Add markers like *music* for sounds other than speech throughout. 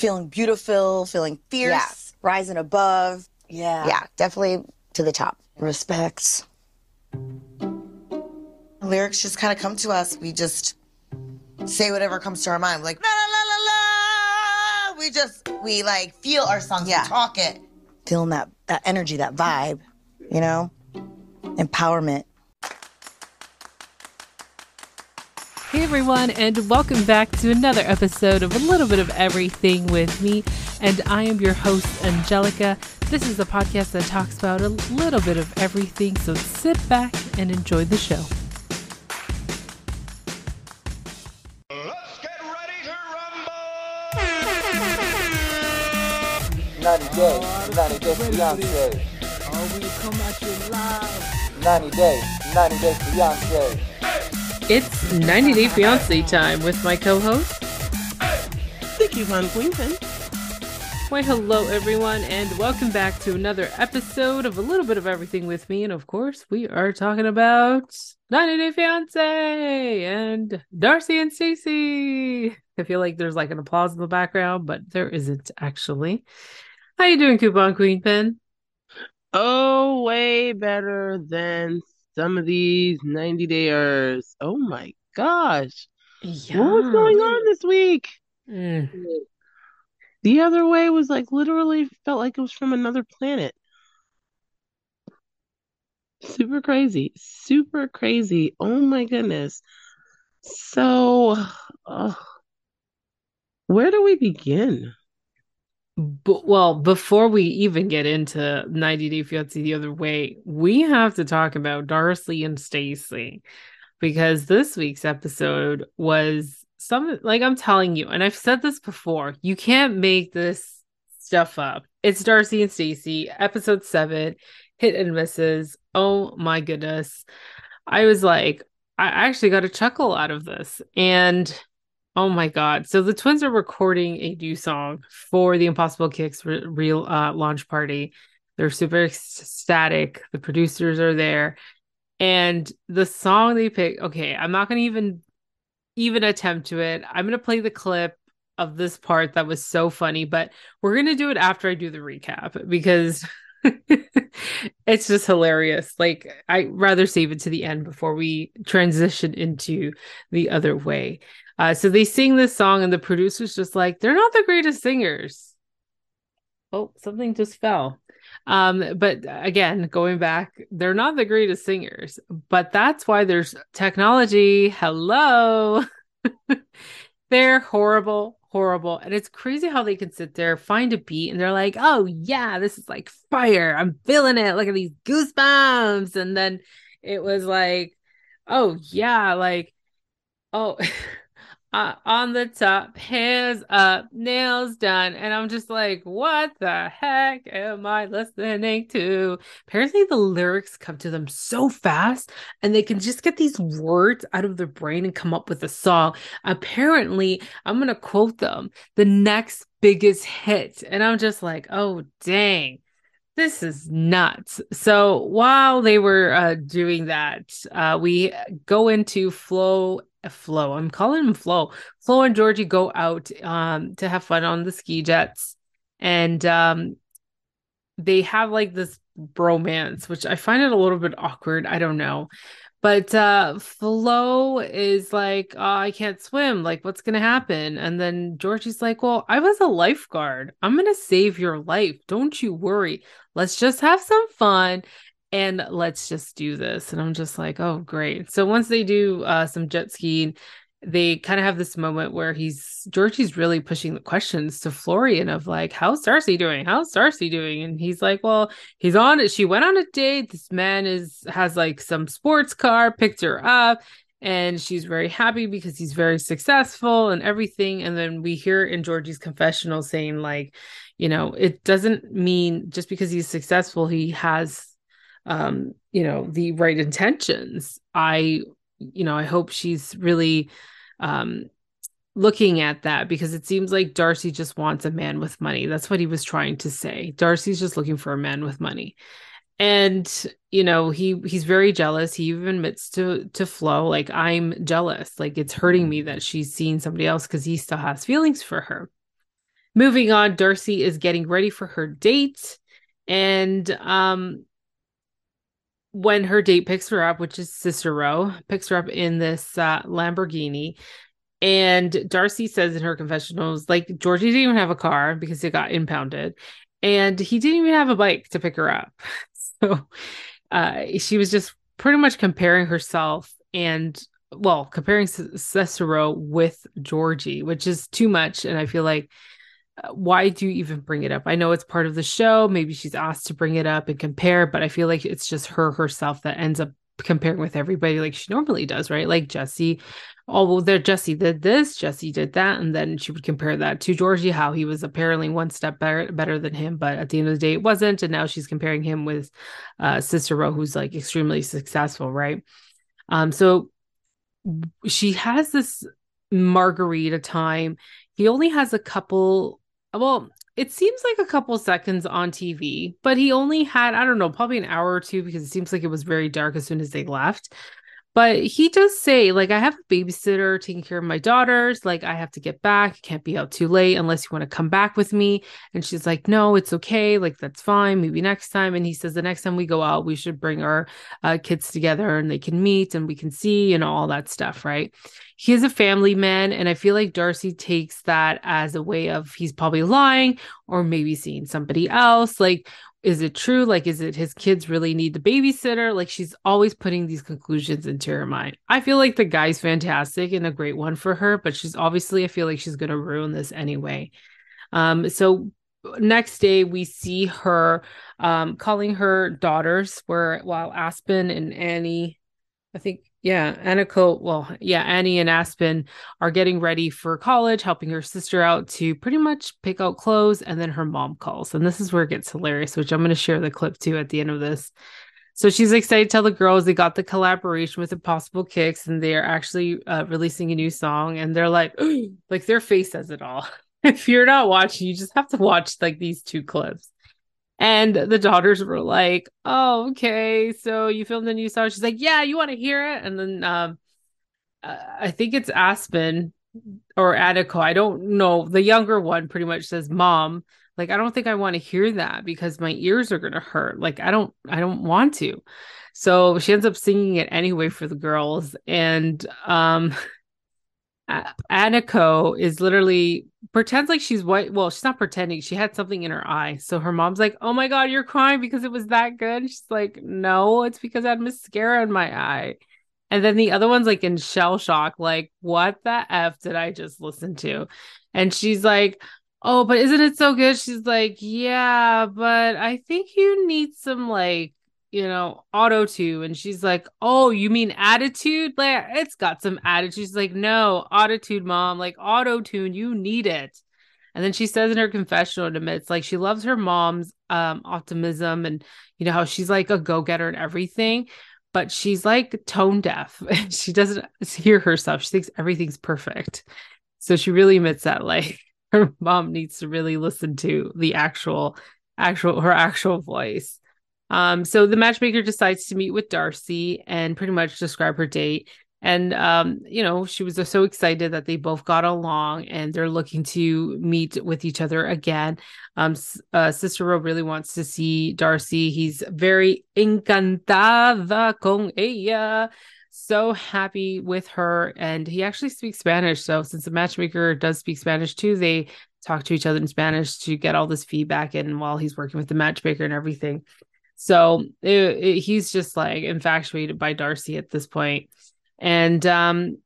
feeling beautiful, feeling fierce, Yeah. rising above. Yeah. Yeah, definitely to the top. Respects. lyrics just kind of come to us. We just say whatever comes to our mind. Like la la la la la. We just we like feel our songs. Yeah. We talk it. Feeling that, that energy, that vibe, you know? Empowerment. Hey everyone, and welcome back to another episode of A Little Bit of Everything with me. And I am your host, Angelica. This is a podcast that talks about a little bit of everything, so sit back and enjoy the show. Let's get ready to rumble! 90 days, 90 days Beyonce. Oh, we come at you live. 90 days, 90 days Beyonce. It's 90 Day Fiancé time with my co host. Thank you, Von Queenpin. Why, hello everyone, and welcome back to another episode of A Little Bit of Everything with me. And of course, we are talking about 90 Day Fiancé and Darcey and Stacey. I feel like there's like an applause in the background, but there isn't actually. How you doing, Coupon Queen Pin? Oh, way better than some of these 90 dayers. Oh my gosh. What was going on this week? Mm. The other way was like literally felt like it was from another planet. Super crazy. Super crazy. Oh my goodness. So, uh, where do we begin? But, well, before we even get into 90 Day Fiancé the other way, we have to talk about Darcey and Stacey because this week's episode was some like I'm telling you, and I've said this before, you can't make this stuff up. It's Darcey and Stacey, episode seven, hit and misses. Oh my goodness. I was like, I actually got a chuckle out of this. And Oh my God. So the twins are recording a new song for the Impossible Kicks re- real uh, launch party. They're super ecstatic. The producers are there. And the song they pick, okay, I'm not going to even even attempt to it. I'm going to play the clip of this part that was so funny, but we're going to do it after I do the recap because *laughs* it's just hilarious. Like I rather save it to the end before we transition into the other way. Uh, so they sing this song, and the producer's just like, they're not the greatest singers. Oh, something just fell. Um, but again, going back, they're not the greatest singers, but that's why there's technology. Hello. *laughs* they're horrible, horrible. And it's crazy how they can sit there, find a beat, and they're like, oh, yeah, this is like fire. I'm feeling it. Look at these goosebumps. And then it was like, oh, yeah, like, oh, *laughs* uh, on the top, hands up, nails done. And I'm just like, what the heck am I listening to? Apparently, the lyrics come to them so fast and they can just get these words out of their brain and come up with a song. Apparently, I'm going to quote them the next biggest hit. And I'm just like, oh, dang. This is nuts. So while they were uh, doing that, uh, we go into Flo Flo. I'm calling him Flo. Flo and Georgie go out um to have fun on the ski jets. And um they have like this bromance, which I find it a little bit awkward. I don't know. But uh Flo is like, oh, I can't swim. Like, what's gonna happen? And then Georgie's like, Well, I was a lifeguard. I'm gonna save your life. Don't you worry. Let's just have some fun and let's just do this. And I'm just like, oh, great. So once they do uh, some jet skiing, they kind of have this moment where he's Georgie's really pushing the questions to Florian of like, how's Darcey doing? How's Darcey doing? And he's like, well, he's on it. She went on a date. This man is has like some sports car, picked her up, and she's very happy because he's very successful and everything. And then we hear in Georgie's confessional saying like, you know, it doesn't mean just because he's successful, he has um you know the right intentions. I you know i hope she's really um looking at that because it seems like darcey just wants a man with money. That's what he was trying to say. Darcey's just looking for a man with money. And you know he he's very jealous. He even admits to to flo like i'm jealous. Like it's hurting me that she's seeing somebody else because he still has feelings for her. Moving on, Darcey is getting ready for her date. And um when her date picks her up, which is Cicero, picks her up in this uh, Lamborghini. And Darcey says in her confessionals, like Georgie didn't even have a car because it got impounded, and he didn't even have a bike to pick her up. *laughs* So uh, she was just pretty much comparing herself and well, comparing C- Cicero with Georgie, which is too much. And I feel like why do you even bring it up? I know it's part of the show. Maybe she's asked to bring it up and compare, but I feel like it's just her herself that ends up comparing with everybody like she normally does, right? Like Jesse, oh well, there Jesse did this, Jesse did that, and then she would compare that to Georgie, how he was apparently one step better better than him, but at the end of the day, it wasn't. And now she's comparing him with uh, Cicero, who's like extremely successful, right? Um, so she has this margarita time. He only has a couple, well, it seems like a couple seconds on TV, but he only had, I don't know, probably an hour or two because it seems like it was very dark as soon as they left. But he does say, like, I have a babysitter taking care of my daughters. Like, I have to get back. Can't be out too late unless you want to come back with me. And she's like, No, it's okay. Like, that's fine. Maybe next time. And he says, The next time we go out, we should bring our uh, kids together and they can meet and we can see and all that stuff. Right. He is a family man. And I feel like Darcey takes that as a way of he's probably lying or maybe seeing somebody else. Like, is it true? Like, is it his kids really need the babysitter? Like, she's always putting these conclusions into her mind. I feel like the guy's fantastic and a great one for her, but she's obviously, I feel like she's going to ruin this anyway. Um, so next day we see her um calling her daughters where while Aspen and Annie I think yeah, Annika, well, yeah, Annie and Aspen are getting ready for college, helping her sister out to pretty much pick out clothes, and then her mom calls. And this is where it gets hilarious, which I'm going to share the clip too at the end of this. So she's excited to tell the girls they got the collaboration with Impossible Kicks, and they are actually uh, releasing a new song. And they're like, *gasps* like their face says it all. *laughs* if you're not watching, you just have to watch like these two clips. And the daughters were like, "Oh, okay. So you filmed a new song?" She's like, "Yeah, you want to hear it?" And then um, uh, I think it's Aspen or Attica. I don't know. The younger one pretty much says, "Mom, like I don't think I want to hear that because my ears are gonna hurt. Like I don't, I don't want to." So she ends up singing it anyway for the girls, and um. *laughs* Aniko is literally pretends like she's white. Well, she's not pretending. She had something in her eye. So her mom's like, "Oh my god, you're crying because it was that good." She's like, "No, it's because I had mascara in my eye." And then the other one's like in shell shock, like, "What the f did I just listen to?" And she's like, "Oh, but isn't it so good?" She's like, "Yeah, but I think you need some like you know, auto tune. And she's like, Oh, you mean attitude? Like, it's got some attitude. She's like, No, attitude, mom. Like, auto tune, you need it. And then she says in her confessional, it admits like she loves her mom's um, optimism and, you know, how she's like a go getter and everything, but she's like tone deaf. *laughs* she doesn't hear herself. She thinks everything's perfect. So she really admits that like *laughs* her mom needs to really listen to the actual, actual, her actual voice. Um, so the matchmaker decides to meet with Darcey and pretty much describe her date. And um, you know, she was so excited that they both got along and they're looking to meet with each other again. Um, uh, Cicero really wants to see Darcey. He's very encantada con ella so happy with her and he actually speaks spanish so since the matchmaker does speak spanish too they talk to each other in spanish to get all this feedback and while he's working with the matchmaker and everything so it, it, he's just like infatuated by Darcey at this point. And um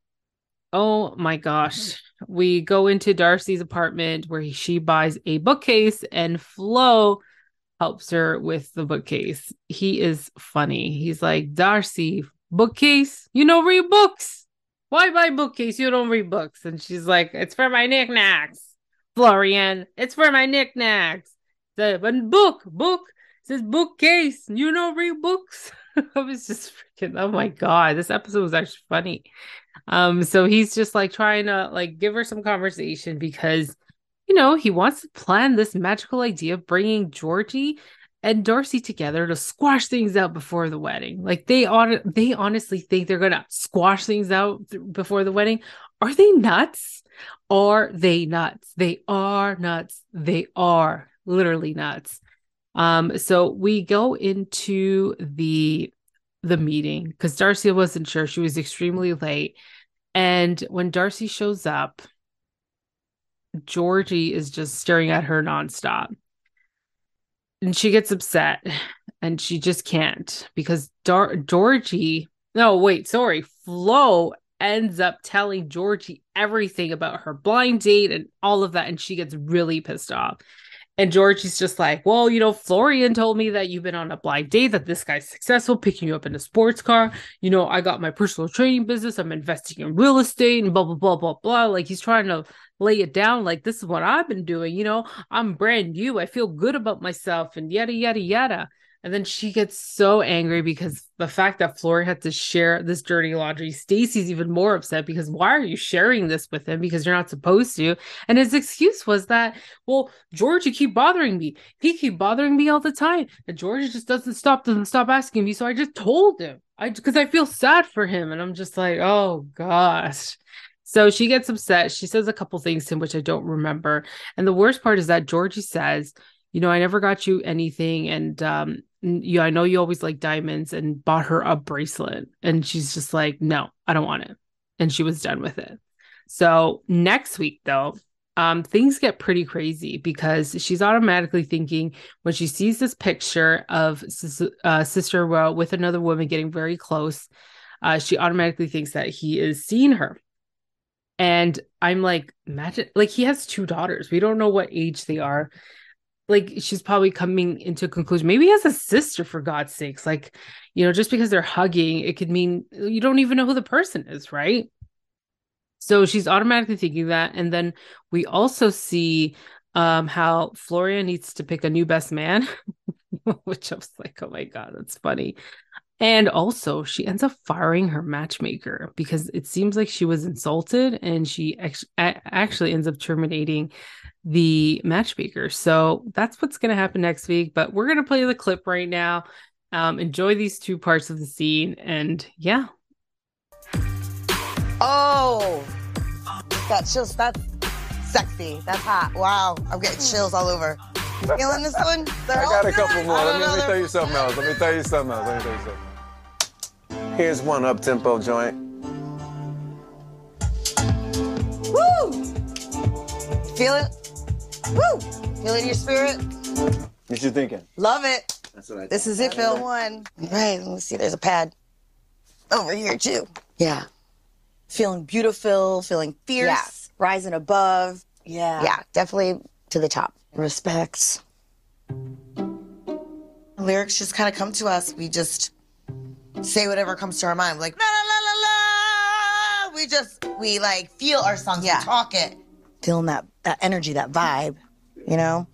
oh my gosh, we go into Darcey's apartment where he, she buys a bookcase and Flo helps her with the bookcase. He is funny. He's like, "Darcey, bookcase? You don't read books. Why buy bookcase? You don't read books." And she's like, "It's for my knickknacks." Florian, it's for my knickknacks. The book, book, says bookcase. You know, read books. *laughs* I was just freaking, oh my God, this episode was actually funny. Um, so he's just like trying to like give her some conversation because, you know, he wants to plan this magical idea of bringing Georgie and Darcey together to squash things out before the wedding. Like they on they honestly think they're gonna squash things out th- before the wedding. Are they nuts? Are they nuts? They are nuts. They are literally nuts. Um, so we go into the the meeting because Darcey wasn't sure. She was extremely late. And when Darcey shows up, Georgie is just staring at her nonstop. And she gets upset and she just can't because Dar- Georgie, no, wait, sorry, Flo ends up telling Georgie everything about her blind date and all of that. And she gets really pissed off. And Georgie's just like, well, you know, Florian told me that you've been on a blind date, that this guy's successful, picking you up in a sports car. You know, I got my personal training business. I'm investing in real estate and blah, blah, blah, blah, blah. Like he's trying to lay it down. Like, this is what I've been doing. You know, I'm brand new. I feel good about myself and yada, yada, yada. And then she gets so angry because the fact that Florian had to share this dirty laundry. Stacey's even more upset because why are you sharing this with him? Because you're not supposed to. And his excuse was that, well, George, you keep bothering me. He keep bothering me all the time. And George just doesn't stop, doesn't stop asking me. So I just told him. I because I feel sad for him. And I'm just like, oh gosh. So she gets upset. She says a couple things to him, which I don't remember. And the worst part is that Georgie says, you know, I never got you anything. And um, yeah, I know you always like diamonds and bought her a bracelet. And she's just like, no, I don't want it. And she was done with it. So next week, though, um, things get pretty crazy because she's automatically thinking when she sees this picture of uh, Sister Ro with another woman getting very close, uh, she automatically thinks that he is seeing her. And I'm like, imagine, like, he has two daughters. We don't know what age they are like she's probably coming into a conclusion. Maybe he has a sister for god's sakes like you know just because they're hugging it could mean you don't even know who the person is right? So she's automatically thinking that and then we also see um how floria needs to pick a new best man *laughs* which i was like oh my god that's funny and also she ends up firing her matchmaker because it seems like she was insulted and she ex- actually ends up terminating the matchmaker. So that's what's going to happen next week. But we're going to play the clip right now. Um, enjoy these two parts of the scene. And yeah. Oh, that chills. That's sexy. That's hot. Wow. I'm getting chills all over. Feeling this one? *laughs* I got a couple more. Let me, let me tell you something else. Let me tell you something else. Let me tell you something. Here's one up tempo joint. Woo! Feel it? Woo! Feel it in your spirit? What you thinking? Love it. That's what I This is it, Phil. One. Right. Let me see. There's a pad over here too. Yeah. Feeling beautiful. Feeling fierce. Yeah. Rising above. Yeah. Yeah, definitely to the top. Respects. Lyrics just kind of come to us. We just say whatever comes to our mind. Like la la la la la. We just we like feel our songs. Yeah. We talk it. Feeling that that energy, that vibe, you know,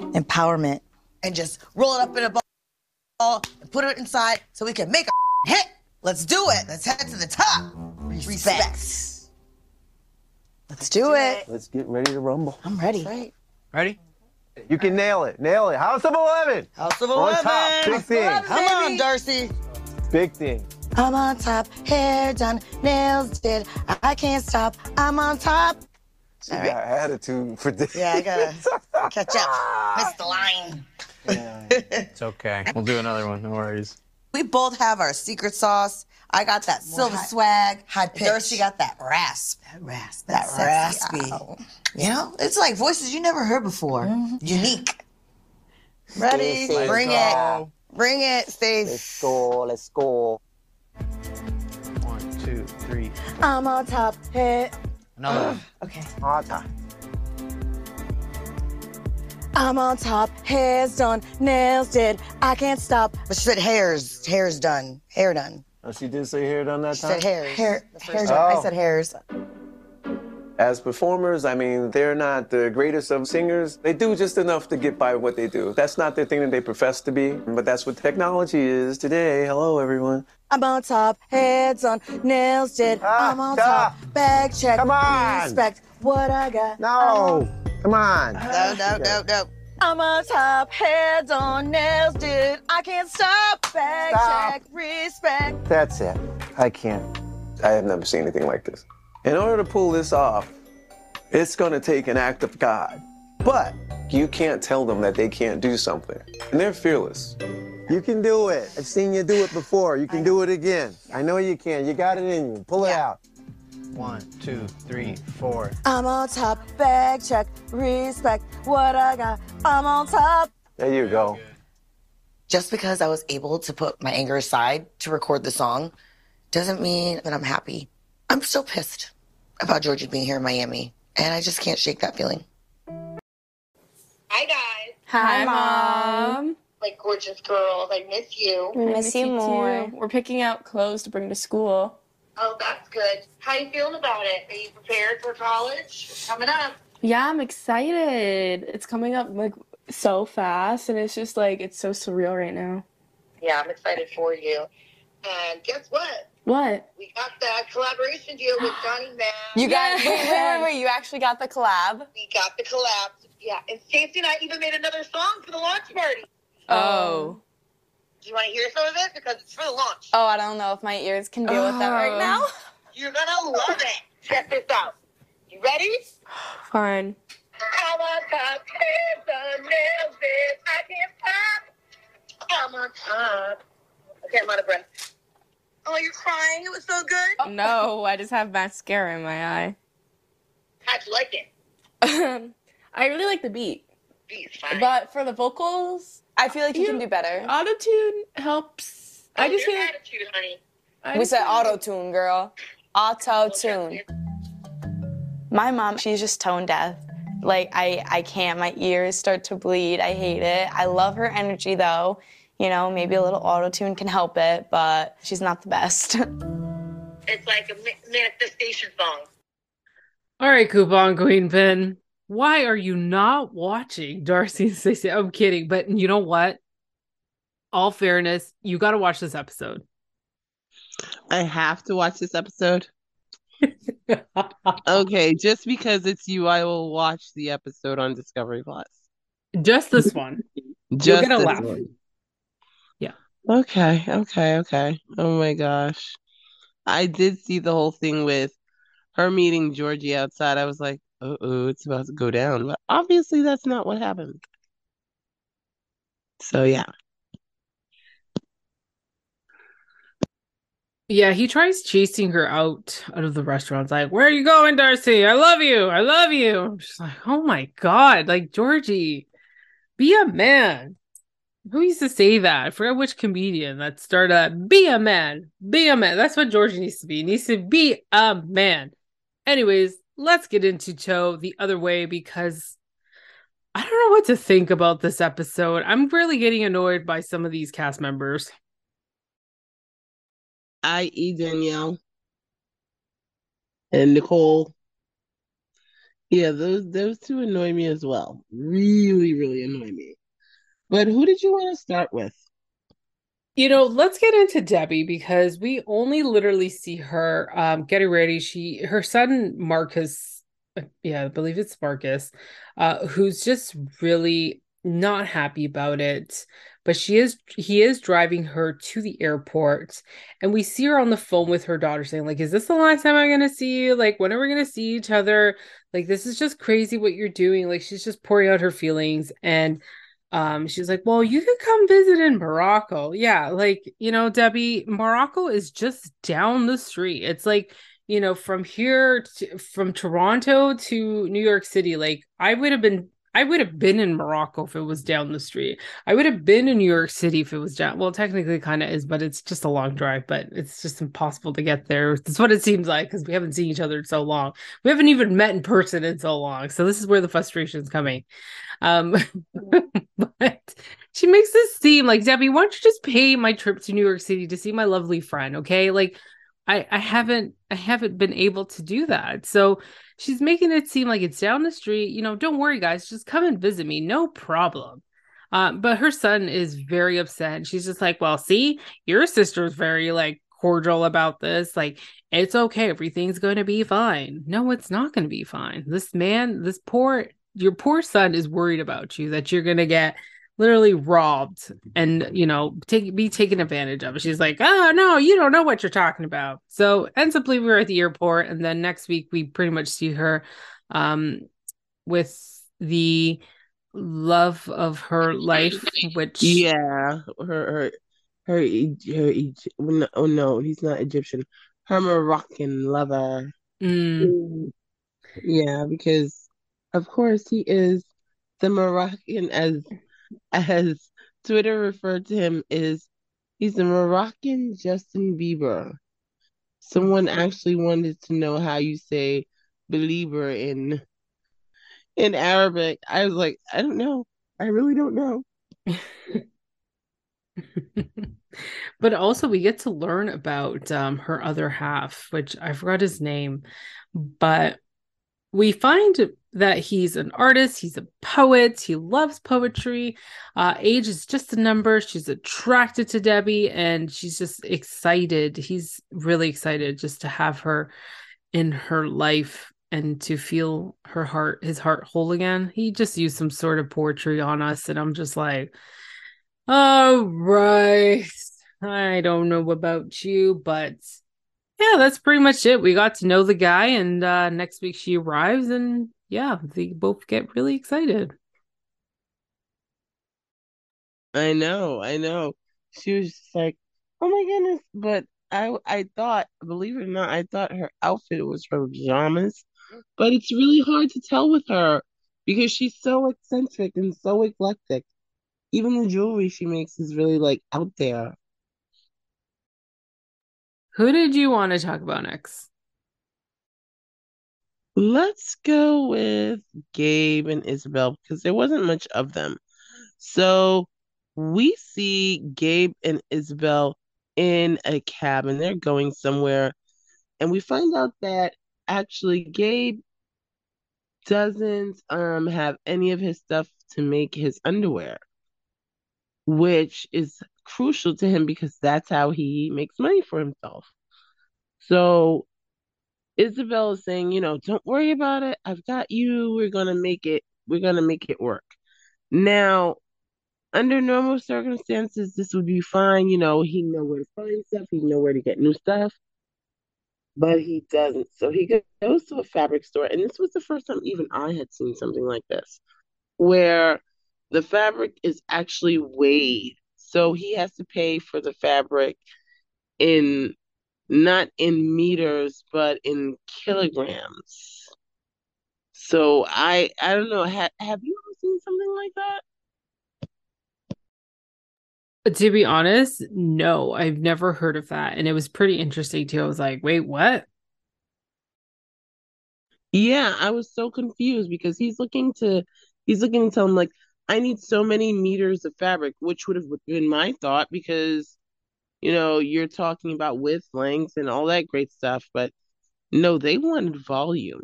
empowerment. and just roll it up in a ball and put it inside so we can make a *laughs* hit. Let's do it. Let's head to the top. Respects. Let's do it. Let's get ready to rumble. I'm ready. Right. Ready? You can nail it. Nail it. House of 11. House of 11. On 11. top. Big thing. Come on, Darcey. Big thing. I'm on top. Hair done. Nails did. I can't stop. I'm on top. She got attitude for this. Yeah, I gotta *laughs* catch up. Missed the line. *laughs* It's okay. We'll do another one. No worries. We both have our secret sauce. I got that silver swag. High pitch. Darcey got that rasp. That rasp. That, raspy. You know, it's like voices you never heard before. Mm-hmm. Unique. Ready? Stacey. Bring it. Bring it, Steve. Let's go, let's go. One, two, three. I'm on top. Hit. Another *sighs* one. Okay. Hard time. I'm on top. Hair's done. Nails did. I can't stop. But she said hair's. Hair's done. Hair done. Oh, she did say hair done that She time? said hairs. Hair, The hair done. Oh. I said hairs. As performers, I mean, they're not the greatest of singers. They do just enough to get by what they do. That's not the thing that they profess to be, but that's what technology is today. Hello, everyone. I'm on top. Heads on. Nails did. Ah, I'm on top. Bag check. Come on. Respect what I got. No, come on. No, no, no, no. I'm on top, heads on, nails did. I can't stop. Bag Stop. check, respect. That's it. I can't. I have never seen anything like this. In order to pull this off, It's going to take an act of God. But you can't tell them that they can't do something. And they're fearless. You can do it. I've seen you do it before. You can do it again. I know you can. You got it in you. Pull it out. One, two, three, four. I'm on top, bag check, respect what I got. I'm on top. There you go. Just because I was able to put my anger aside to record the song doesn't mean that I'm happy. I'm still pissed about Georgie being here in Miami, and I just can't shake that feeling. Hi guys. Hi, Mom. Like gorgeous girls. I miss you. We miss you more. We're picking out clothes to bring to school. Oh, that's good. How you feeling about it? Are you prepared for college? It's coming up. Yeah, I'm excited. It's coming up like so fast, and it's just like it's so surreal right now. Yeah, I'm excited for you. And guess what? What? We got that collaboration deal with Johnny Man. *gasps* You got wait, wait, wait, wait. You actually got the collab? We got the collab. Yeah, and Stacey and I even made another song for the launch party. Oh. oh. Do you want to hear some of it? Because it's for the launch. Oh, I don't know if my ears can deal with that right Oh. now. You're gonna love it. Check this out. You ready? *gasps* Fine. I'm on top, hands on nails. I can't stop. I'm on top. Okay, I'm out of breath. Oh, you're crying? It was so good? *laughs* No, I just have mascara in my eye. How'd you like it? *laughs* I really like the beat. Beat's fine. But for the vocals, I feel like you, can do better. Autotune helps. Oh, I Oh, just your feel attitude, honey. we said auto tune, girl. Auto tune. My mom, she's just tone deaf. Like I, I can't. My ears start to bleed. I hate it. I love her energy though. You know, maybe a little auto tune can help it, but she's not the best. *laughs* It's like a manifestation song. All right, coupon queen pin. Why are you not watching Darcey and Stacey? I'm kidding, but you know what? All fairness, you got to watch this episode. I have to watch this episode. *laughs* okay, just because it's you, I will watch the episode on Discovery Plus. Just this one. Just You're gonna this laugh. one. Okay, okay, okay. Oh my gosh. I did see the whole thing with her meeting Georgie outside. I was like, uh oh, it's about to go down. But obviously, that's not what happened. So, yeah. Yeah, he tries chasing her out out of the restaurant. It's like, where are you going, Darcey? I love you. I love you. She's like, oh my God. Like, Georgie, be a man. Who used to say that? I forgot which comedian that started that. Be a man. Be a man. That's what George needs to be. He needs to be a man. Anyways, let's get into Cho the other way because I don't know what to think about this episode. I'm really getting annoyed by some of these cast members. I.e. Daniele and Nicole. Yeah, those those two annoy me as well. Really, really annoy me. But who did you want to start with? You know, let's get into Debbie because we only literally see her um getting ready. She her son Marcus, uh, yeah, I believe it's Marcus, uh, who's just really not happy about it. But she is he is driving her to the airport and we see her on the phone with her daughter saying, like, is this the last time I'm gonna see you? Like, when are we gonna see each other? Like, this is just crazy what you're doing. Like, she's just pouring out her feelings and um she's like well you could come visit in morocco. Yeah like you know debbie morocco is just down the street. It's like you know from here to, from toronto to new york city like i would have been i would have been in morocco if it was down the street i would have been in new york city if it was down well technically kind of is but it's just a long drive but it's just impossible to get there that's what it seems like because we haven't seen each other in so long we haven't even met in person in so long so this is where the frustration is coming um, *laughs* but she makes this seem like Debbie, why don't you just pay my trip to New York City to see my lovely friend? Okay. Like I, I haven't I haven't been able to do that. So she's making it seem like it's down the street. You know, don't worry, guys, just come and visit me, no problem. Um, but her son is very upset. She's just like, Well, see, your sister's very like cordial about this. Like, it's okay, everything's gonna be fine. No, it's not gonna be fine. This man, this poor your poor son is worried about you that you're going to get literally robbed and you know take be taken advantage of she's like oh no you don't know what you're talking about so ends up leaving her at the airport and then next week we pretty much see her um, with the love of her life, which Yeah, her her her her no, oh no, he's not Egyptian. Her Moroccan lover. Mm. Yeah, because of course he is the Moroccan as as Twitter referred to him is he's a Moroccan Justin Bieber. Someone actually wanted to know how you say believer in in Arabic. I was like, I don't know. I really don't know. *laughs* but also we get to learn about um, her other half, which I forgot his name, but we find that he's an artist, he's a poet, he loves poetry. Uh, age is just a number. She's attracted to Debbie and she's just excited. He's really excited just to have her in her life and to feel her heart, his heart whole again. He just used some sort of poetry on us, and I'm just like, all right. I don't know about you, but yeah, that's pretty much it. We got to know the guy, and uh, next week she arrives, and yeah, they both get really excited. I know, I know. She was just like, "Oh my goodness!" But I, I thought, believe it or not, I thought her outfit was from pajamas. But it's really hard to tell with her because she's so eccentric and so eclectic. Even the jewelry she makes is really like out there. Who did you want to talk about next? Let's go with Gabe and Isabel because there wasn't much of them. So we see Gabe and Isabel in a cabin. They're going somewhere. And we find out that actually Gabe doesn't um have any of his stuff to make his underwear, which is crucial to him because that's how he makes money for himself. So Isabel is saying, you know, don't worry about it. I've got you. We're gonna make it. We're gonna make it work. Now, under normal circumstances, this would be fine. You know, he know where to find stuff. He know where to get new stuff. But he doesn't. So he goes to a fabric store, and this was the first time even I had seen something like this, where the fabric is actually weighed. So he has to pay for the fabric in not in meters, but in kilograms. So I I don't know. Ha- have you ever seen something like that? To be honest, no, I've never heard of that. And it was pretty interesting too. I was like, wait, what? Yeah, I was so confused because he's looking to he's looking to tell him like I need so many meters of fabric, which would have been my thought because you know you're talking about width, length, and all that great stuff, but no, they wanted volume.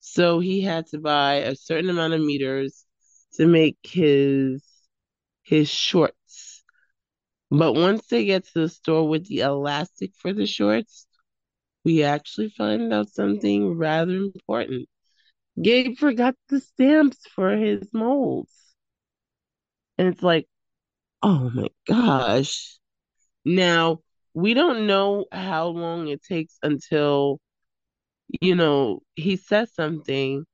So he had to buy a certain amount of meters to make his his shorts. But once they get to the store with the elastic for the shorts, we actually find out something rather important. Gabe forgot the stamps for his molds. And it's like, oh my gosh. Now, we don't know how long it takes until, you know, he says something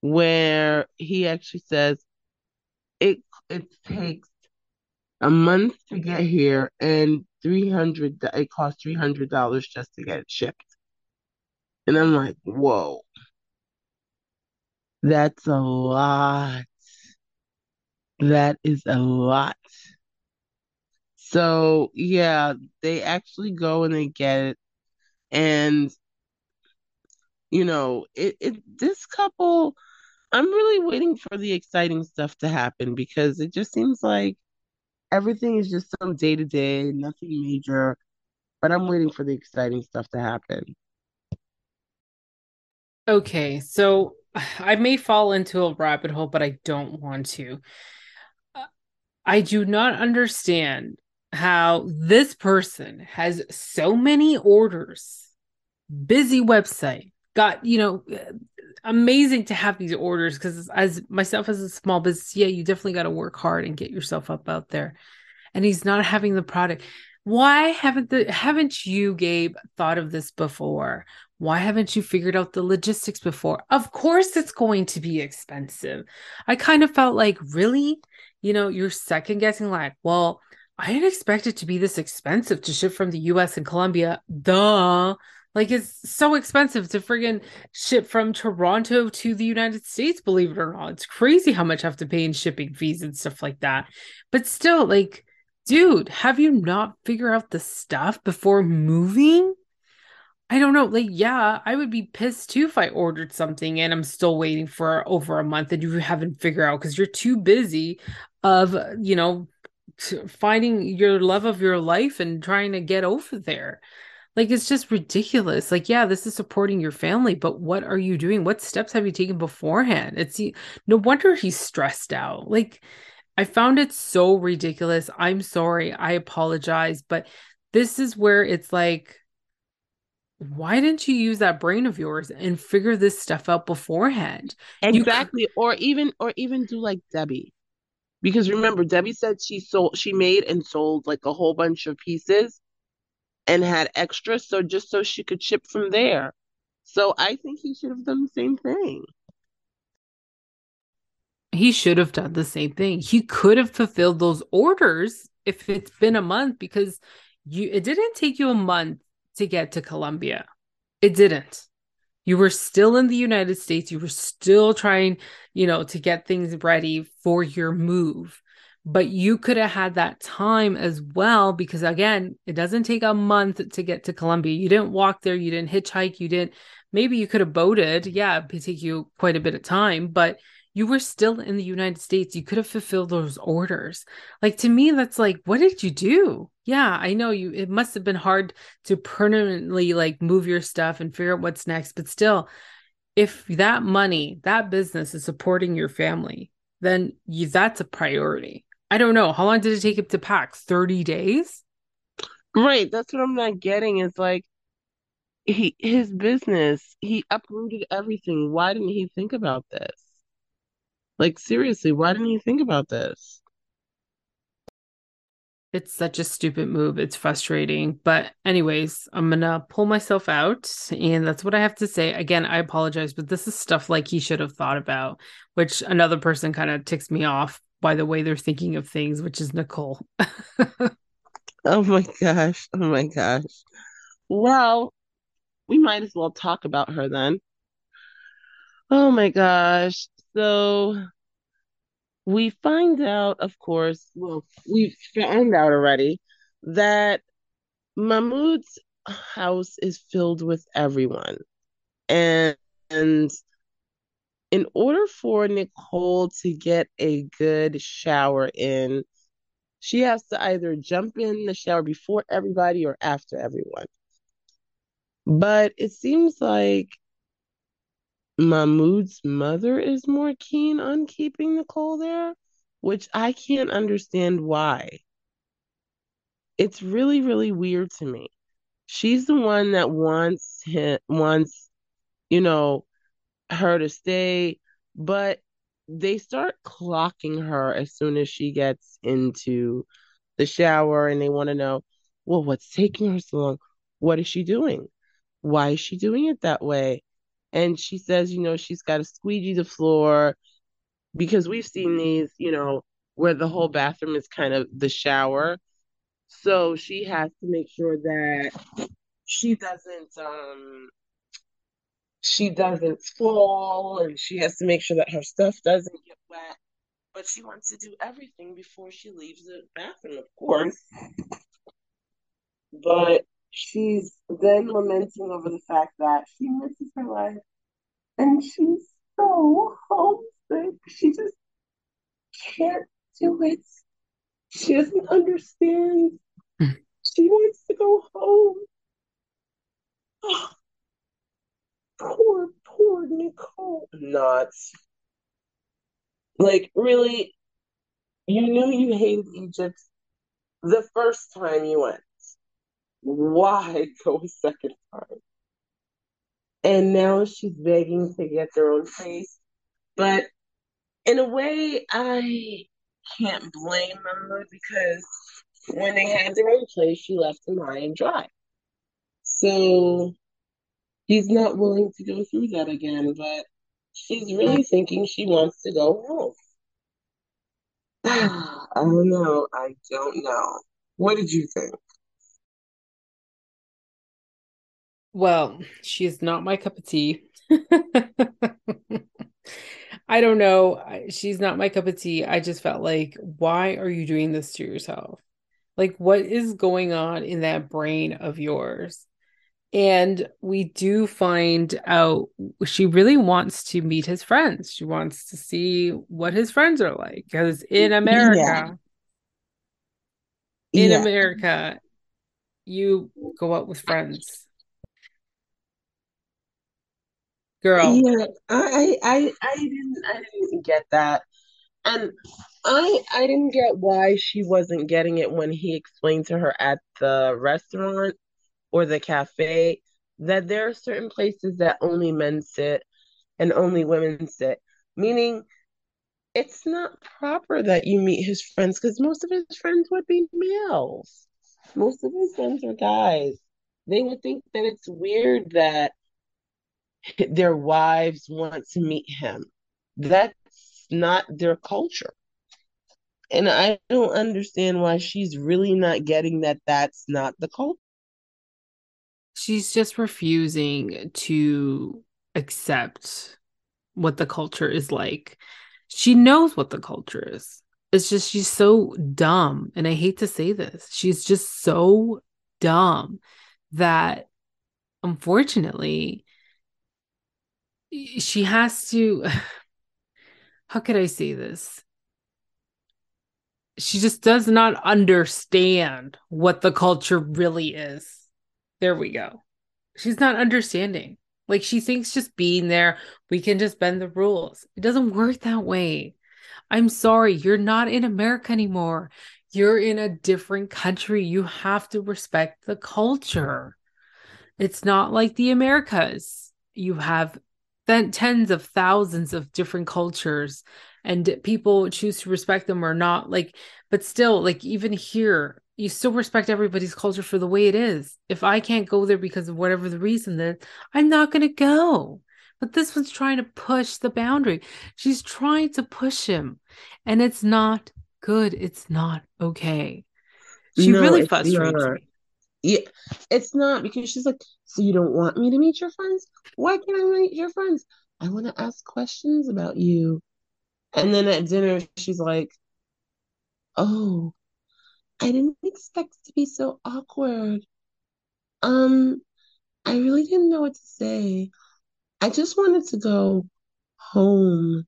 where he actually says it it takes a month to get here and 300 it costs $300 just to get it shipped. And I'm like, whoa. That's a lot. That is a lot. So, yeah, they actually go and they get it. And, you know, it, it this couple, I'm really waiting for the exciting stuff to happen because it just seems like everything is just so day to day, nothing major. But I'm waiting for the exciting stuff to happen. Okay, so I may fall into a rabbit hole, but I don't want to. I do not understand how this person has so many orders, busy website, got, you know, uh, amazing to have these orders because as myself as a small business, yeah, you definitely got to work hard and get yourself up out there. And he's not having the product. Why haven't the haven't you, Gabe, thought of this before? Why haven't you figured out the logistics before? Of course, it's going to be expensive. I kind of felt like, really? You know, you're second guessing, like, well, I didn't expect it to be this expensive to ship from the US and Colombia. Duh. Like, it's so expensive to friggin' ship from Toronto to the United States, believe it or not. It's crazy how much I have to pay in shipping fees and stuff like that. But still, like, dude, have you not figured out the stuff before moving? I don't know. Like, yeah, I would be pissed too if I ordered something and I'm still waiting for over a month and you haven't figured out because you're too busy of, you know, finding your love of your life and trying to get over there. Like, it's just ridiculous. Like, yeah, this is supporting your family, but what are you doing? What steps have you taken beforehand? It's no wonder he's stressed out. Like, I found it so ridiculous. I'm sorry. I apologize. But this is where it's like, why didn't you use that brain of yours and figure this stuff out beforehand? Exactly. You... or even or even do like Debbie. Because remember, Debbie said she sold she made and sold like a whole bunch of pieces and had extra so just so she could ship from there. So I think he should have done the same thing. He should have done the same thing. He could have fulfilled those orders if it's been a month because you it didn't take you a month to get to Colombia. It didn't. You were still in the United States. You were still trying, you know, to get things ready for your move. But you could have had that time as well because, again, it doesn't take a month to get to Colombia. You didn't walk there. You didn't hitchhike. You didn't, maybe you could have boated. Yeah, it would take you quite a bit of time, but you were still in the United States. You could have fulfilled those orders. Like to me, that's like, what did you do? Yeah, I know you it must have been hard to permanently like move your stuff and figure out what's next, but still, if that money, that business is supporting your family, then you, that's a priority. I don't know. How long did it take him to pack? 30 days? Right. That's what I'm not getting is like he his business, he uprooted everything. Why didn't he think about this? Like, seriously, why didn't he think about this? It's such a stupid move. It's frustrating. But, anyways, I'm going to pull myself out. And that's what I have to say. Again, I apologize, but this is stuff like he should have thought about, which another person kind of ticks me off by the way they're thinking of things, which is Nicole. *laughs* oh my gosh. Oh my gosh. Well, we might as well talk about her then. Oh my gosh. So we find out, of course, well, we found out already that Mahmoud's house is filled with everyone. And, and in order for Nicole to get a good shower in, she has to either jump in the shower before everybody or after everyone. But it seems like Mahmoud's mother is more keen on keeping Nicole there, which I can't understand why. It's really, really weird to me. She's the one that wants him, wants, you know, her to stay, but they start clocking her as soon as she gets into the shower and they want to know, well, what's taking her so long? What is she doing? Why is she doing it that way? And she says, you know, she's got to squeegee the floor because we've seen these, you know, where the whole bathroom is kind of the shower. So she has to make sure that she doesn't um she doesn't fall and she has to make sure that her stuff doesn't get wet. But she wants to do everything before she leaves the bathroom, of course. But she's then lamenting over the fact that she misses her life and she's so homesick. She just can't do it. She doesn't understand. she wants to go home. Oh, poor, poor Nicole. Not. Like, really, you knew you hated Egypt the first time you went why go a second time? And now she's begging to get their own place. But in a way, I can't blame Mama because when they had their own place, she left them high and dry. So, He's not willing to go through that again, but she's really thinking she wants to go home. *sighs* I don't know. I don't know. What did you think? Well, she's not my cup of tea. *laughs* I don't know. She's not my cup of tea. I just felt like, why are you doing this to yourself? Like, what is going on in that brain of yours? And we do find out she really wants to meet his friends. She wants to see what his friends are like. Because in America, in Yeah. America, you go out with friends. Girl, Yeah, I, I, I didn't, I didn't get that, and I, I didn't get why she wasn't getting it when he explained to her at the restaurant or the cafe that there are certain places that only men sit and only women sit, meaning it's not proper that you meet his friends because most of his friends would be males. Most of his friends are guys. They would think that it's weird that their wives want to meet him. That's not their culture. And I don't understand why she's really not getting that that's not the culture. she's just refusing to accept what the culture is like. She knows what the culture is. It's just she's so dumb. And I hate to say this. She's just so dumb that unfortunately she has to *sighs* how could I say this? She just does not understand what the culture really is. There we go. She's not understanding. Like she thinks just being there, we can just bend the rules. It doesn't work that way. I'm sorry, you're not in America anymore. You're in a different country. You have to respect the culture. It's not like the Americas. You have then tens of thousands of different cultures and people choose to respect them or not like but still like even here you still respect everybody's culture for the way it is. If i can't go there because of whatever the reason then i'm not going to go. But this one's trying to push the boundary. She's trying to push him and it's not good. It's not okay. She No, really frustrates not. me Yeah, it's not because she's like, so you don't want me to meet your friends? Why can't I meet your friends? I want to ask questions about you. And then at dinner, she's like, oh, I didn't expect to be so awkward. Um, I really didn't know what to say. I just wanted to go home.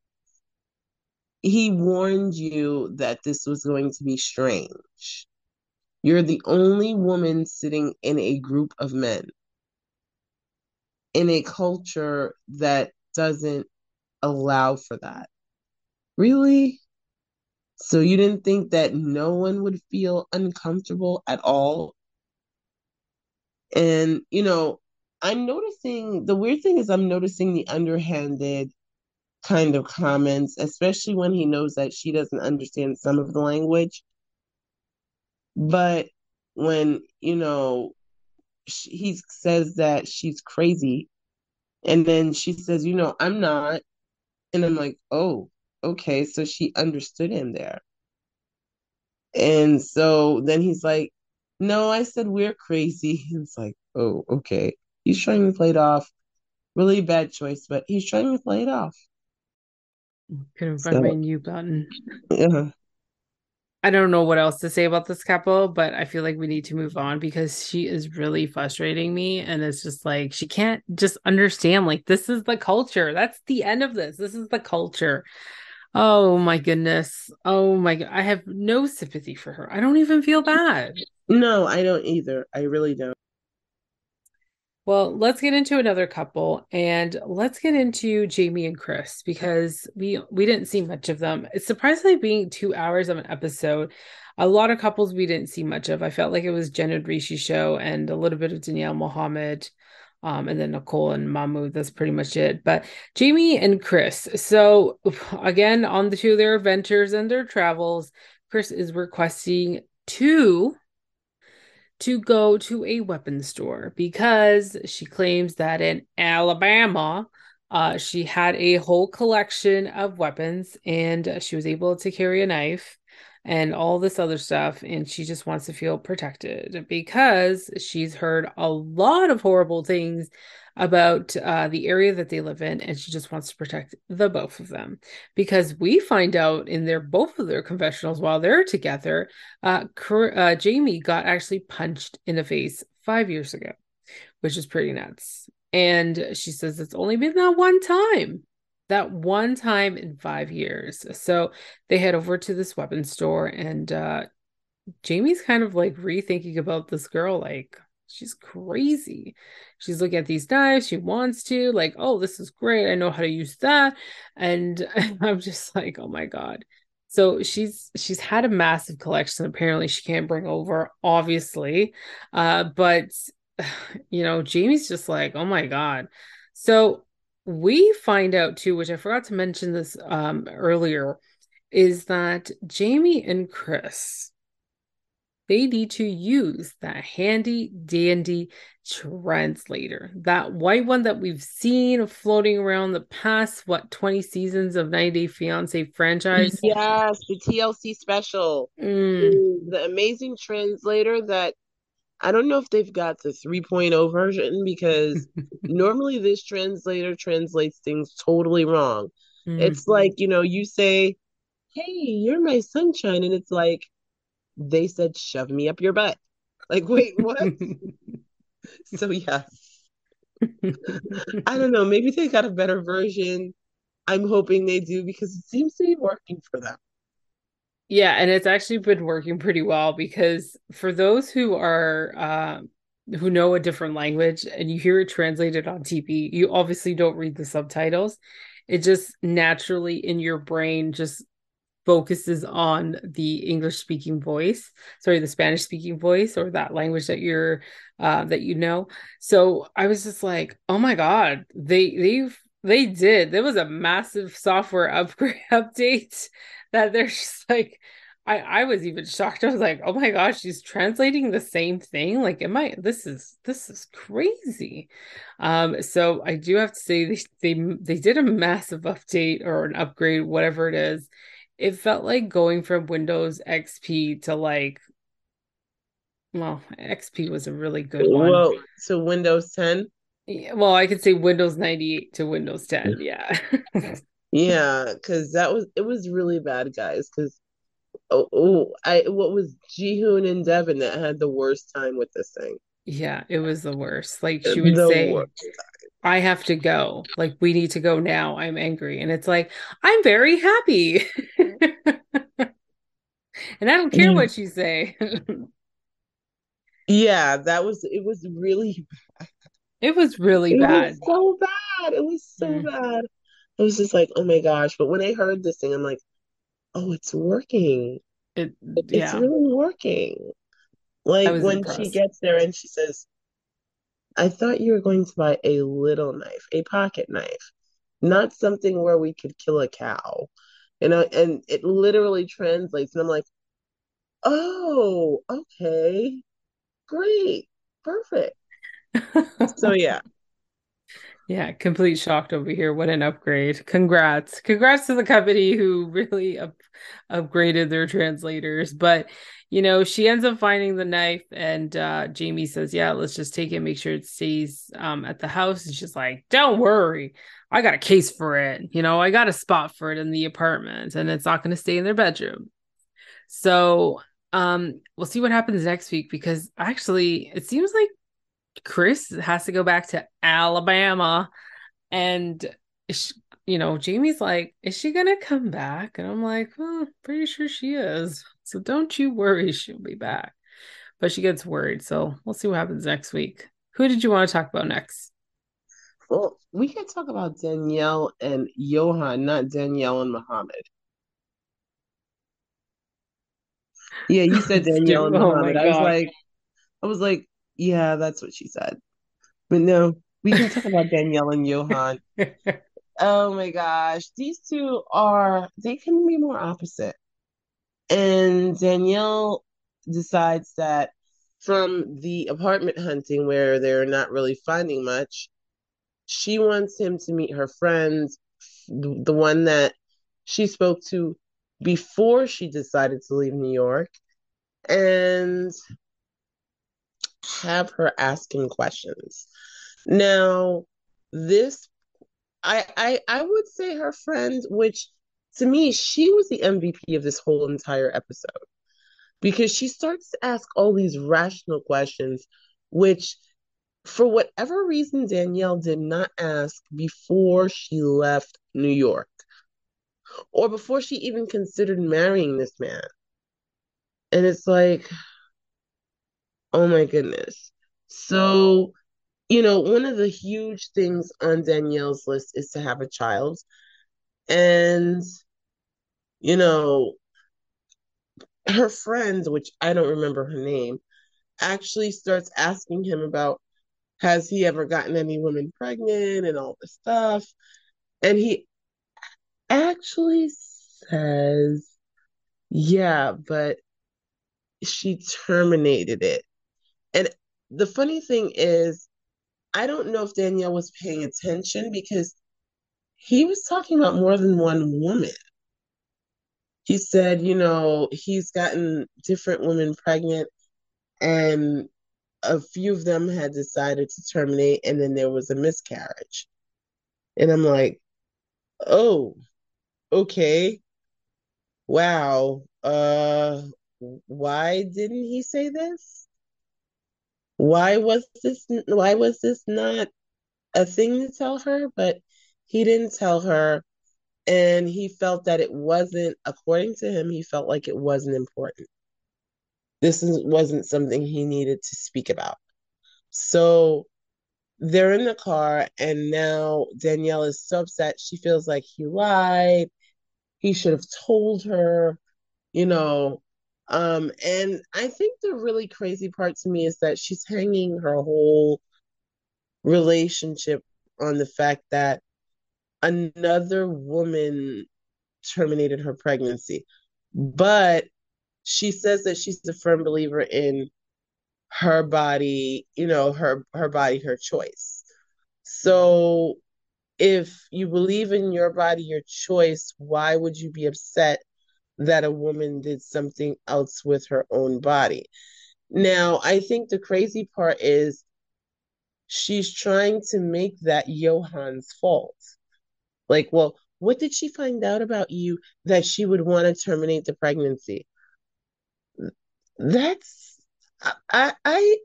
He warned you that this was going to be strange. You're the only woman sitting in a group of men in a culture that doesn't allow for that. Really? So you didn't think that no one would feel uncomfortable at all? And, you know, I'm noticing the weird thing is I'm noticing the underhanded kind of comments, especially when he knows that she doesn't understand some of the language. But when, you know, sh- he says that she's crazy, and then she says, you know, I'm not. And I'm like, oh, okay. So she understood him there. And so then he's like, no, I said we're crazy. *laughs* It's like, oh, okay. He's trying to play it off. Really bad choice, but he's trying to play it off. couldn't find So, my new button *laughs* yeah. I don't know what else to say about this couple, but I feel like we need to move on because she is really frustrating me. And it's just like she can't just understand, like, this is the culture. That's the end of this. This is the culture. Oh my goodness. Oh my god. I have no sympathy for her. I don't even feel bad. No, I don't either. I really don't. Well, let's get into another couple and let's get into Jeymi and Kris because we we didn't see much of them. It's surprisingly being two hours of an episode. A lot of couples we didn't see much of. I felt like it was Jen and Rishi show and a little bit of Daniele Mohammed, um, and then Nicole and Mahmoud. That's pretty much it. But Jeymi and Kris. So *sighs* again, on the two their adventures and their travels, Kris is requesting two to go to a weapons store because she claims that in Alabama, uh, she had a whole collection of weapons and she was able to carry a knife and all this other stuff. And she just wants to feel protected because she's heard a lot of horrible things about uh, the area that they live in, and she just wants to protect the both of them. Because we find out in their both of their confessionals while they're together, uh, uh, Jeymi got actually punched in the face five years ago, which is pretty nuts. And she says it's only been that one time that one time in five years. So they head over to this weapons store, and uh, Jeymi's kind of like rethinking about this girl. Like, she's crazy. She's looking at these knives. She wants to, like, oh, this is great. I know how to use that. And *laughs* I'm just like, oh my God. So she's she's had a massive collection. Apparently, she can't bring over, obviously. Uh, but *sighs* you know, Jeymi's just like, oh my God. So we find out too, which I forgot to mention this um, earlier, is that Jeymi and Kris they need to use that handy dandy translator that white one that we've seen floating around the past what 20 seasons of 90 day fiance franchise yes the tlc special mm. the amazing translator that I don't know if they've got the 3.0 version because *laughs* normally this translator translates things totally wrong. Mm-hmm. It's like, you know, you say, Hey, you're my sunshine. And it's like, they said, shove me up your butt. Like, wait, what? *laughs* *laughs* so, yes. I don't know. Maybe they got a better version. I'm hoping they do because it seems to be working for them. Yeah, and it's actually been working pretty well because for those who are uh, who know a different language and you hear it translated on TV, you obviously don't read the subtitles. It just naturally in your brain just focuses on the English speaking voice, sorry, the Spanish speaking voice or that language that you're uh, that you know. So I was just like, oh my god, they they've they did. There was a massive software *laughs* upgrade update that they're just like I I was even shocked. I was like, "Oh my gosh, she's translating the same thing." Like, am I this is this is crazy. Um so I do have to say they they they did a massive update or an upgrade whatever it is. It felt like going from Windows XP to like well, XP was a really good one. Well, so Windows 10? Yeah, well, I could say Windows 98 to Windows 10. Yeah. *laughs* yeah, because that was it was really bad, guys. Because oh, oh, I what was Jihoon and Deavan that had the worst time with this thing. Yeah, it was the worst. Like she would the say, I have to go. Like, we need to go now. I'm angry. And it's like, I'm very happy. *laughs* and I don't care mm. what you say. *laughs* yeah, that was, it was really *laughs* bad. It was really it bad. Was so bad. It was so mm. bad. I was just like, oh my gosh. But when I heard this thing, I'm like, oh, it's working. It, yeah. It's really working. Like when impressed. she gets there and she says, I thought you were going to buy a little knife, a pocket knife, not something where we could kill a cow. You know, and it literally translates. And I'm like, oh, okay, great, perfect. *laughs* so yeah, yeah, complete shocked over here. What an upgrade. Congrats. Congrats to the company who really up- upgraded their translators. But, you know, she ends up finding the knife and uh, Jeymi says, Yeah, let's just take it, make sure it stays um, at the house. And she's like, Don't worry. I got a case for it. You know, I got a spot for it in the apartment and it's not going to stay in their bedroom. So, um, we'll see what happens next week because actually it seems like Kris has to go back to Alabama and she, you know Jeymi's like is she going to come back? And I'm like well pretty sure she is. So don't you worry she'll be back. But she gets worried so we'll see what happens next week. Who did you want to talk about next? Well we can talk about Daniele and Yohan not Daniele and Muhammad yeah you said *laughs* Daniele and oh Muhammad I was like I was like yeah, that's what she said. But no, we can talk about Daniele and Yohan. *laughs* oh my gosh, these two are they couldn't be more opposite. And Daniele decides that from the apartment hunting where they're not really finding much. She wants him to meet her friends, the one that she spoke to before she decided to leave New York, and have her ask him questions. Now, this I I I would say her friend, which to me, she was the MVP of this whole entire episode because she starts to ask all these rational questions, which, for whatever reason, Daniele did not ask before she left New York or before she even considered marrying this man. And it's like, oh my goodness. So, you know, one of the huge things on Daniele's list is to have a child. And, you know, her friend, which I don't remember her name, actually starts asking him about has he ever gotten any women pregnant and all this stuff. And he actually says, yeah, but she terminated it. And the funny thing is, I don't know if Daniele was paying attention because he was talking about more than one woman. He said, you know, he's gotten different women pregnant and a few of them had decided to terminate and then there was a miscarriage. And I'm like, "Oh, okay. Wow. Uh why didn't he say this? Why was this why was this not a thing to tell her? But he didn't tell her and he felt that it wasn't according to him he felt like it wasn't important. This is, wasn't something he needed to speak about. So they're in the car and now daniele is so upset. She feels like he lied. He should have told her you know um and i think the really crazy part to me is that she's hanging her whole relationship on the fact that another woman terminated her pregnancy. But she says that she's a firm believer in her body, you know, her her body, her choice. So if you believe in your body, your choice, why would you be upset that a woman did something else with her own body? Now, I think the crazy part is she's trying to make that Yohan's fault. Like, well, what did she find out about you that she would want to terminate the pregnancy? That's I I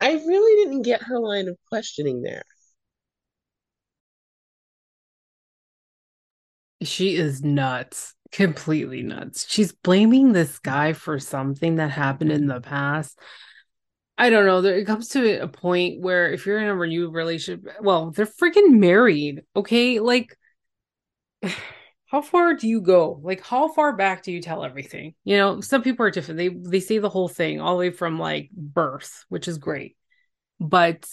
I really didn't get her line of questioning there. She is nuts. Completely nuts. She's blaming this mm-hmm. guy for something that happened in mm-hmm. the past. I don't know. There it comes to a point where if you're in a renewed relationship, well, they're freaking married. Okay. Like *sighs* how far do you go? Like how far back do you tell everything? You know, some people are different. They they say the whole thing all the way from like birth, which is great. But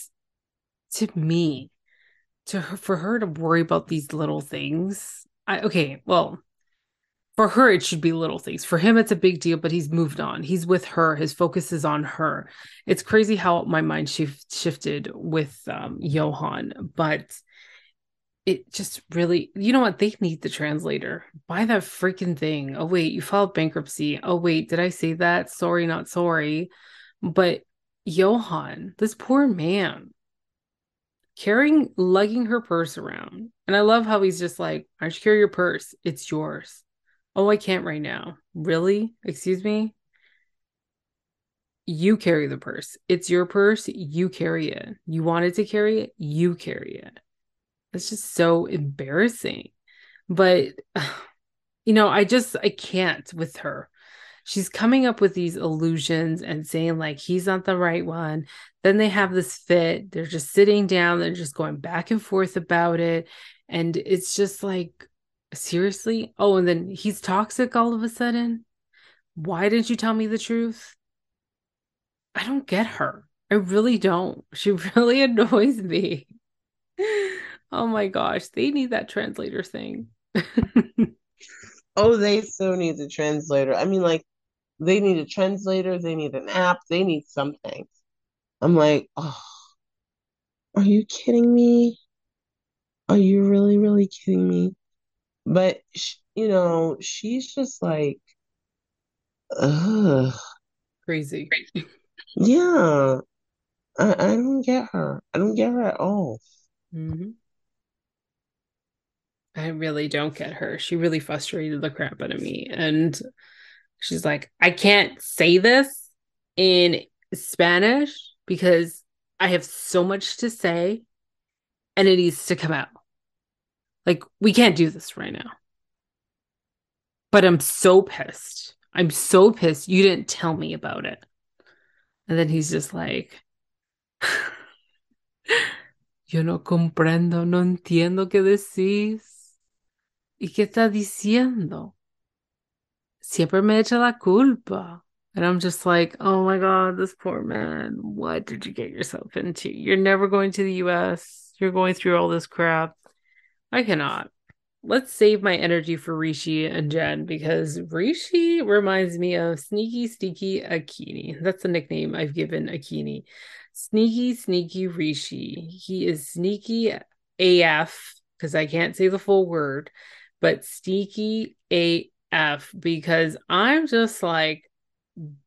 to me, to her, for her to worry about these little things, I okay, well, for her it should be little things. For him it's a big deal, but he's moved on. He's with her. His focus is on her. It's crazy how my mind shift, shifted with um Yohan, but it just really you know what? They need the translator. Buy that freaking thing. Oh wait you filed bankruptcy. Oh wait did i say that? Sorry not sorry. But yohan this poor man carrying lugging her purse around. And i love how he's just like i should carry your purse. It's yours oh i can't right now. Really? Excuse me? You carry the purse. It's your purse. You carry it. You wanted to carry it. You carry it. It's just so embarrassing. But *sighs* you know, I just I can't with her. She's coming up with these illusions and saying like he's not the right one. Then they have this fit. They're just sitting down, they're just going back and forth about it. And it's just like seriously? Oh, and then he's toxic all of a sudden? Why didn't you tell me the truth? I don't get her. I really don't. She *laughs* really annoys me. Oh my gosh, they need that translator thing. *laughs* oh, they so need the translator. I mean, like they need a translator, they need an app, they need something. I'm like, oh, are you kidding me? Are you really, really kidding me? But, sh- you know, she's just like, ugh. Crazy. Yeah. I, I don't get her. I don't get her at all. hmm I really don't get her. She really frustrated the crap out of me. And she's like, I can't say this in Spanish because I have so much to say and it needs to come out. Like, we can't do this right now. But I'm so pissed. I'm so pissed. You didn't tell me about it. And then he's just like, *sighs* Yo no comprendo, no entiendo qué decís. ¿Y qué está diciendo? Siempre me echa la culpa. And I'm just like, oh my God, this poor man. What did you get yourself into? You're never going to the US. You're going through all this crap. I cannot. Let's save my energy for Rishi and Jen because Rishi reminds me of Sneaky Sneaky Akinyi. That's the nickname I've given Akinyi. Sneaky Sneaky Rishi. He is sneaky AF because I can't say the full word, but sneaky AF because I'm just like,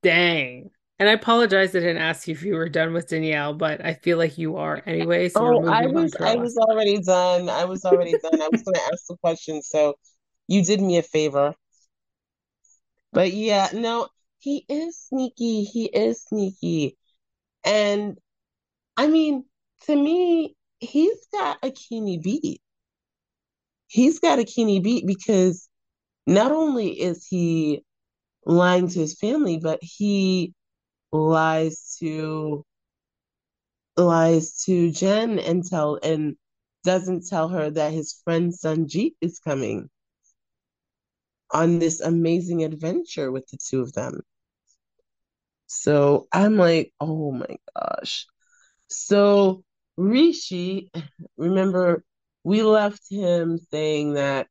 dang. And I apologize I didn't ask you if you were done with Daniele, but I feel like you are anyway. So Oh, I was I was already done. I was already done. I was gonna ask the question, so you did me a favor. But yeah, no, he is sneaky. He is sneaky. And I mean, to me, he's got Akinyi beat. He's got Akinyi beat because not only is he lying to his family, but he lies to lies to Jen and tell and doesn't tell her that his friend Sanjeet is coming on this amazing adventure with the two of them. So I'm like, oh my gosh. So Rishi, remember, we left him saying that,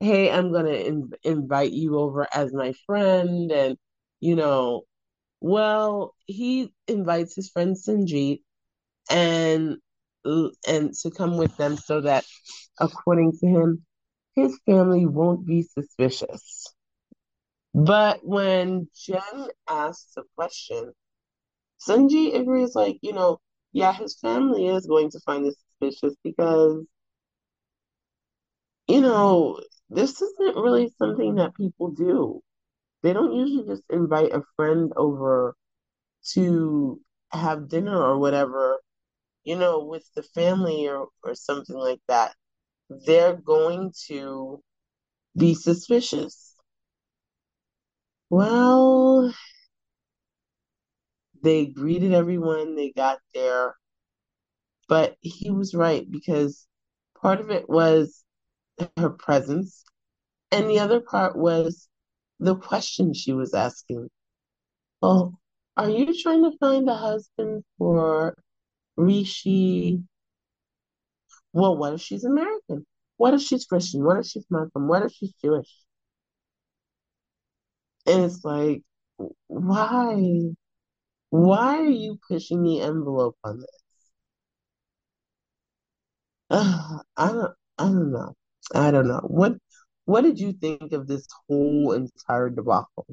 hey, I'm gonna in invite you over as my friend, and you know, well, he invites his friend Sanjeet and and to come with them so that, according to him, his family won't be suspicious. But when Jen asks a question, Sunji agrees, like, you know, yeah, his family is going to find this suspicious because, you know, this isn't really something that people do. They don't usually just invite a friend over to have dinner or whatever, you know, with the family or, or something like that. They're going to be suspicious. Well, they greeted everyone, they got there, but he was right because part of it was her presence, and the other part was the question she was asking. Oh, are you trying to find a husband for Rishi? Well, what if she's American? What if she's Christian? What if she's Muslim? What if she's Jewish? And it's like, why? Why are you pushing the envelope on this? Ugh, *sighs* I don't, I don't know. I don't know. What, what did you think of this whole entire debacle?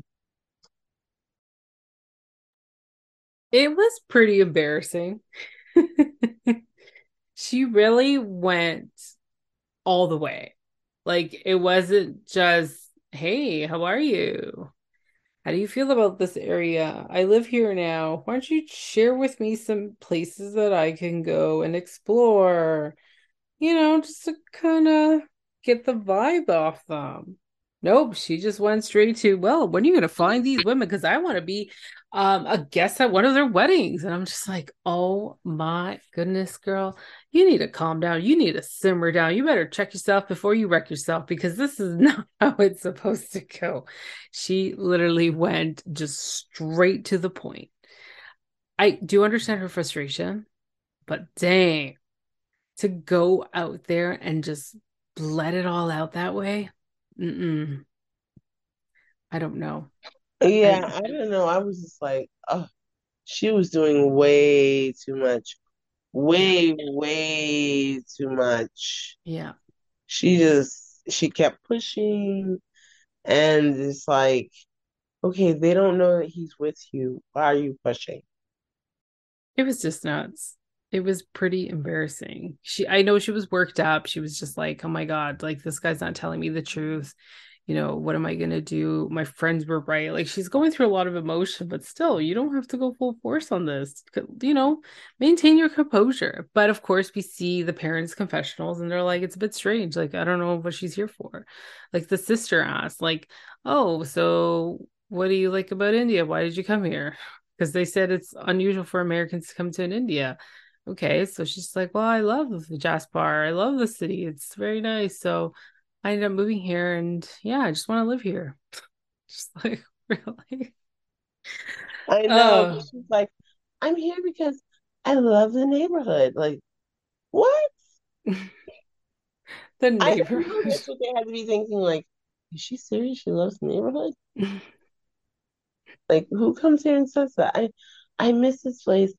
It was pretty embarrassing. *laughs* She really went all the way. Like it wasn't just, hey, how are you? How do you feel about this area? I live here now. Why don't you share with me some places that I can go and explore? You know, just to kind of get the vibe off them. Nope, she just went straight to, well, when are you going to find these women? Because I want to be um, a guest at one of their weddings. And I'm just like, oh my goodness, girl, you need to calm down. You need to simmer down. You better check yourself before you wreck yourself because this is *laughs* not how it's supposed to go. She literally went just straight to the point. I do understand her frustration, but dang, to go out there and just let it all out that way. Mm-mm. I don't know. Yeah, I don't know. I was just like, oh, she was doing way too much. Way, way too much. Yeah. She just she kept pushing and it's like, okay, they don't know that he's with you. Why are you pushing? It was just nuts. It was pretty embarrassing. She I know she was worked up. She was just like, "Oh my god, like this guy's not telling me the truth. You know, what am I going to do? My friends were right." Like she's going through a lot of emotion, but still, you don't have to go full force on this. You know, maintain your composure. But of course, we see the parents' confessionals and they're like, "It's a bit strange. Like I don't know what she's here for." Like the sister asked, like, "Oh, so what do you like about India? Why did you come here?" because they said it's unusual for Americans to come to an India. Okay, so she's like, Well, I love Jaipur. I love the city. It's very nice. So I ended up moving here and yeah, I just want to live here. *laughs* just like, *laughs* really? I know. Oh. She's like, I'm here because I love the neighborhood. Like, what? *laughs* the neighborhood. I, that's what they had to be thinking. Like, is she serious? She loves the neighborhood? Like who comes here and says that? I I miss this place.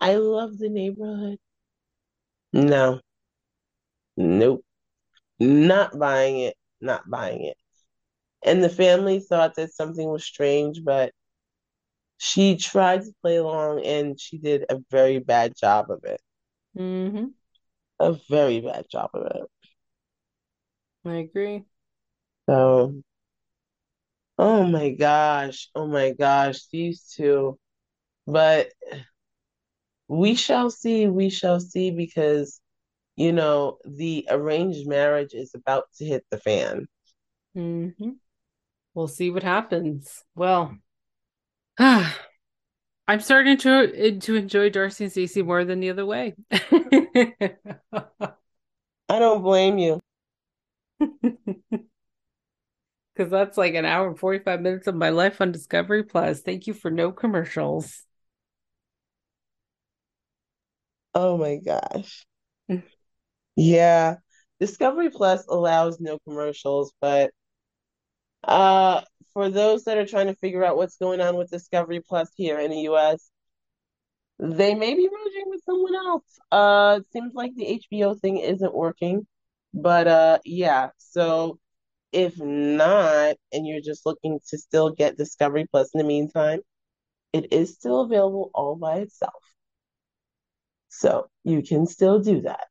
I love the neighborhood. No. Nope. Not buying it. Not buying it. And the family thought that something was strange, but she tried to play along and she did a very bad job of it. Mm-hmm. A very bad job of it. I agree. So Oh my gosh. Oh my gosh. These two. But we shall see. We shall see because, you know, the arranged marriage is about to hit the fan. Mm-hmm. We'll see what happens. Well, *sighs* I'm starting to to enjoy Darcey and Stacey more than the other way. *laughs* I don't blame you. *laughs* because that's like an hour and 45 minutes of my life on Discovery Plus. Thank you for no commercials. Oh my gosh. yeah. Discovery Plus allows no commercials, but uh for those that are trying to figure out what's going on with Discovery Plus here in the US, they may be merging with someone else. Uh it seems like the HBO thing isn't working. But uh yeah, so if not, and you're just looking to still get Discovery Plus in the meantime, it is still available all by itself. So you can still do that.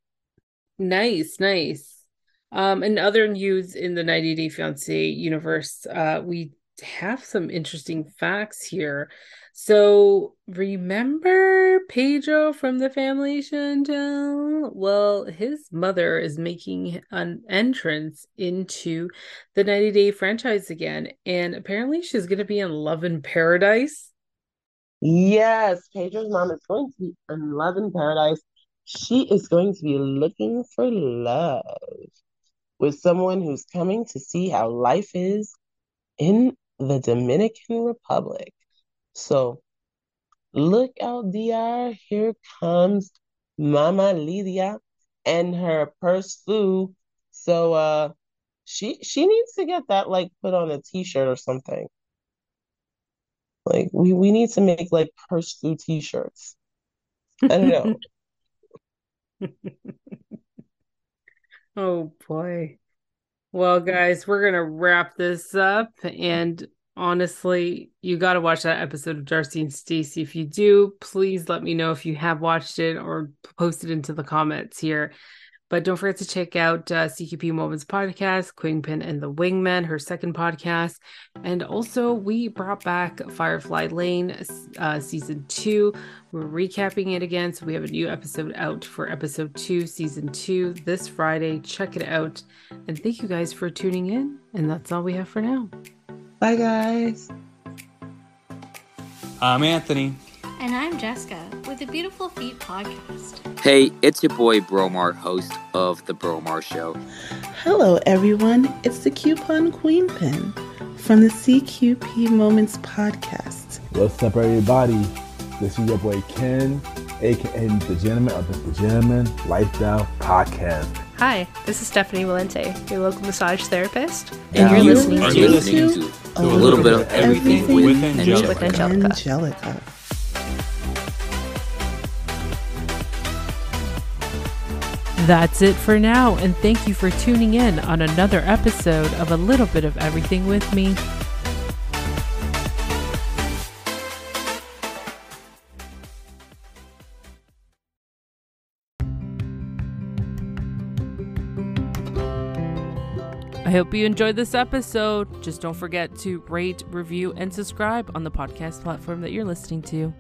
Nice, nice. Um, and other news in the 90 Day Fiance universe, uh, we have some interesting facts here. So remember Pedro from the family Chantel? Well, his mother is making an entrance into the 90 Day franchise again, and apparently she's going to be in Love in Paradise. Yes, Pedro's mom is going to be in Love in Paradise. She is going to be looking for love with someone who's coming to see how life is in the Dominican Republic. So look out, DR. Here comes Mama Lidia and her purse pursuit. So uh she she needs to get that like put on a t-shirt or something. Like we, we need to make like pursuit t-shirts. I don't know. *laughs* oh boy. Well, guys, we're gonna wrap this up and honestly, you got to watch that episode of Darcey and Stacey. If you do, please let me know if you have watched it or post it into the comments here. But don't forget to check out uh, CQP Moments podcast, Queenpin and the Wingman, her second podcast. And also, we brought back Firefly Lane uh, season two. We're recapping it again. So we have a new episode out for episode two, season two, this Friday. Check it out. And thank you guys for tuning in. And that's all we have for now. Bye, guys. I'm Anthony. And I'm Jessica with the Beautiful Feet podcast. Hey, it's your boy Bromar, host of The Bromar Show. Hello, everyone. It's the Coupon Queen Pin from the CQP Moments podcast. What's up, everybody? This is your boy Ken, aka the Gentleman of the Gentleman Lifestyle Podcast Hi, this is Stephanie Valente, your local massage therapist, And and you're you listening are to, listening to a little bit of everything with Angelica. with Angelica. Angelica. That's it for now, and thank you for tuning in on another episode of A Little Bit of Everything with me. I hope you enjoyed this episode. Just don't forget to rate, review, and subscribe on the podcast platform that you're listening to.